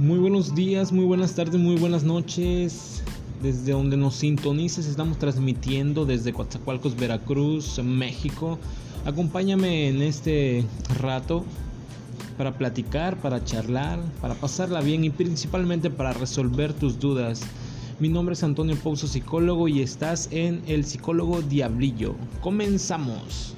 Muy buenos días, muy buenas tardes, muy buenas noches. Desde donde nos sintonices, estamos transmitiendo desde Coatzacoalcos, Veracruz, México. Acompáñame en este rato para platicar, para charlar, para pasarla bien y principalmente para resolver tus dudas. Mi nombre es Antonio Pouso, psicólogo, y estás en El Psicólogo Diablillo. Comenzamos.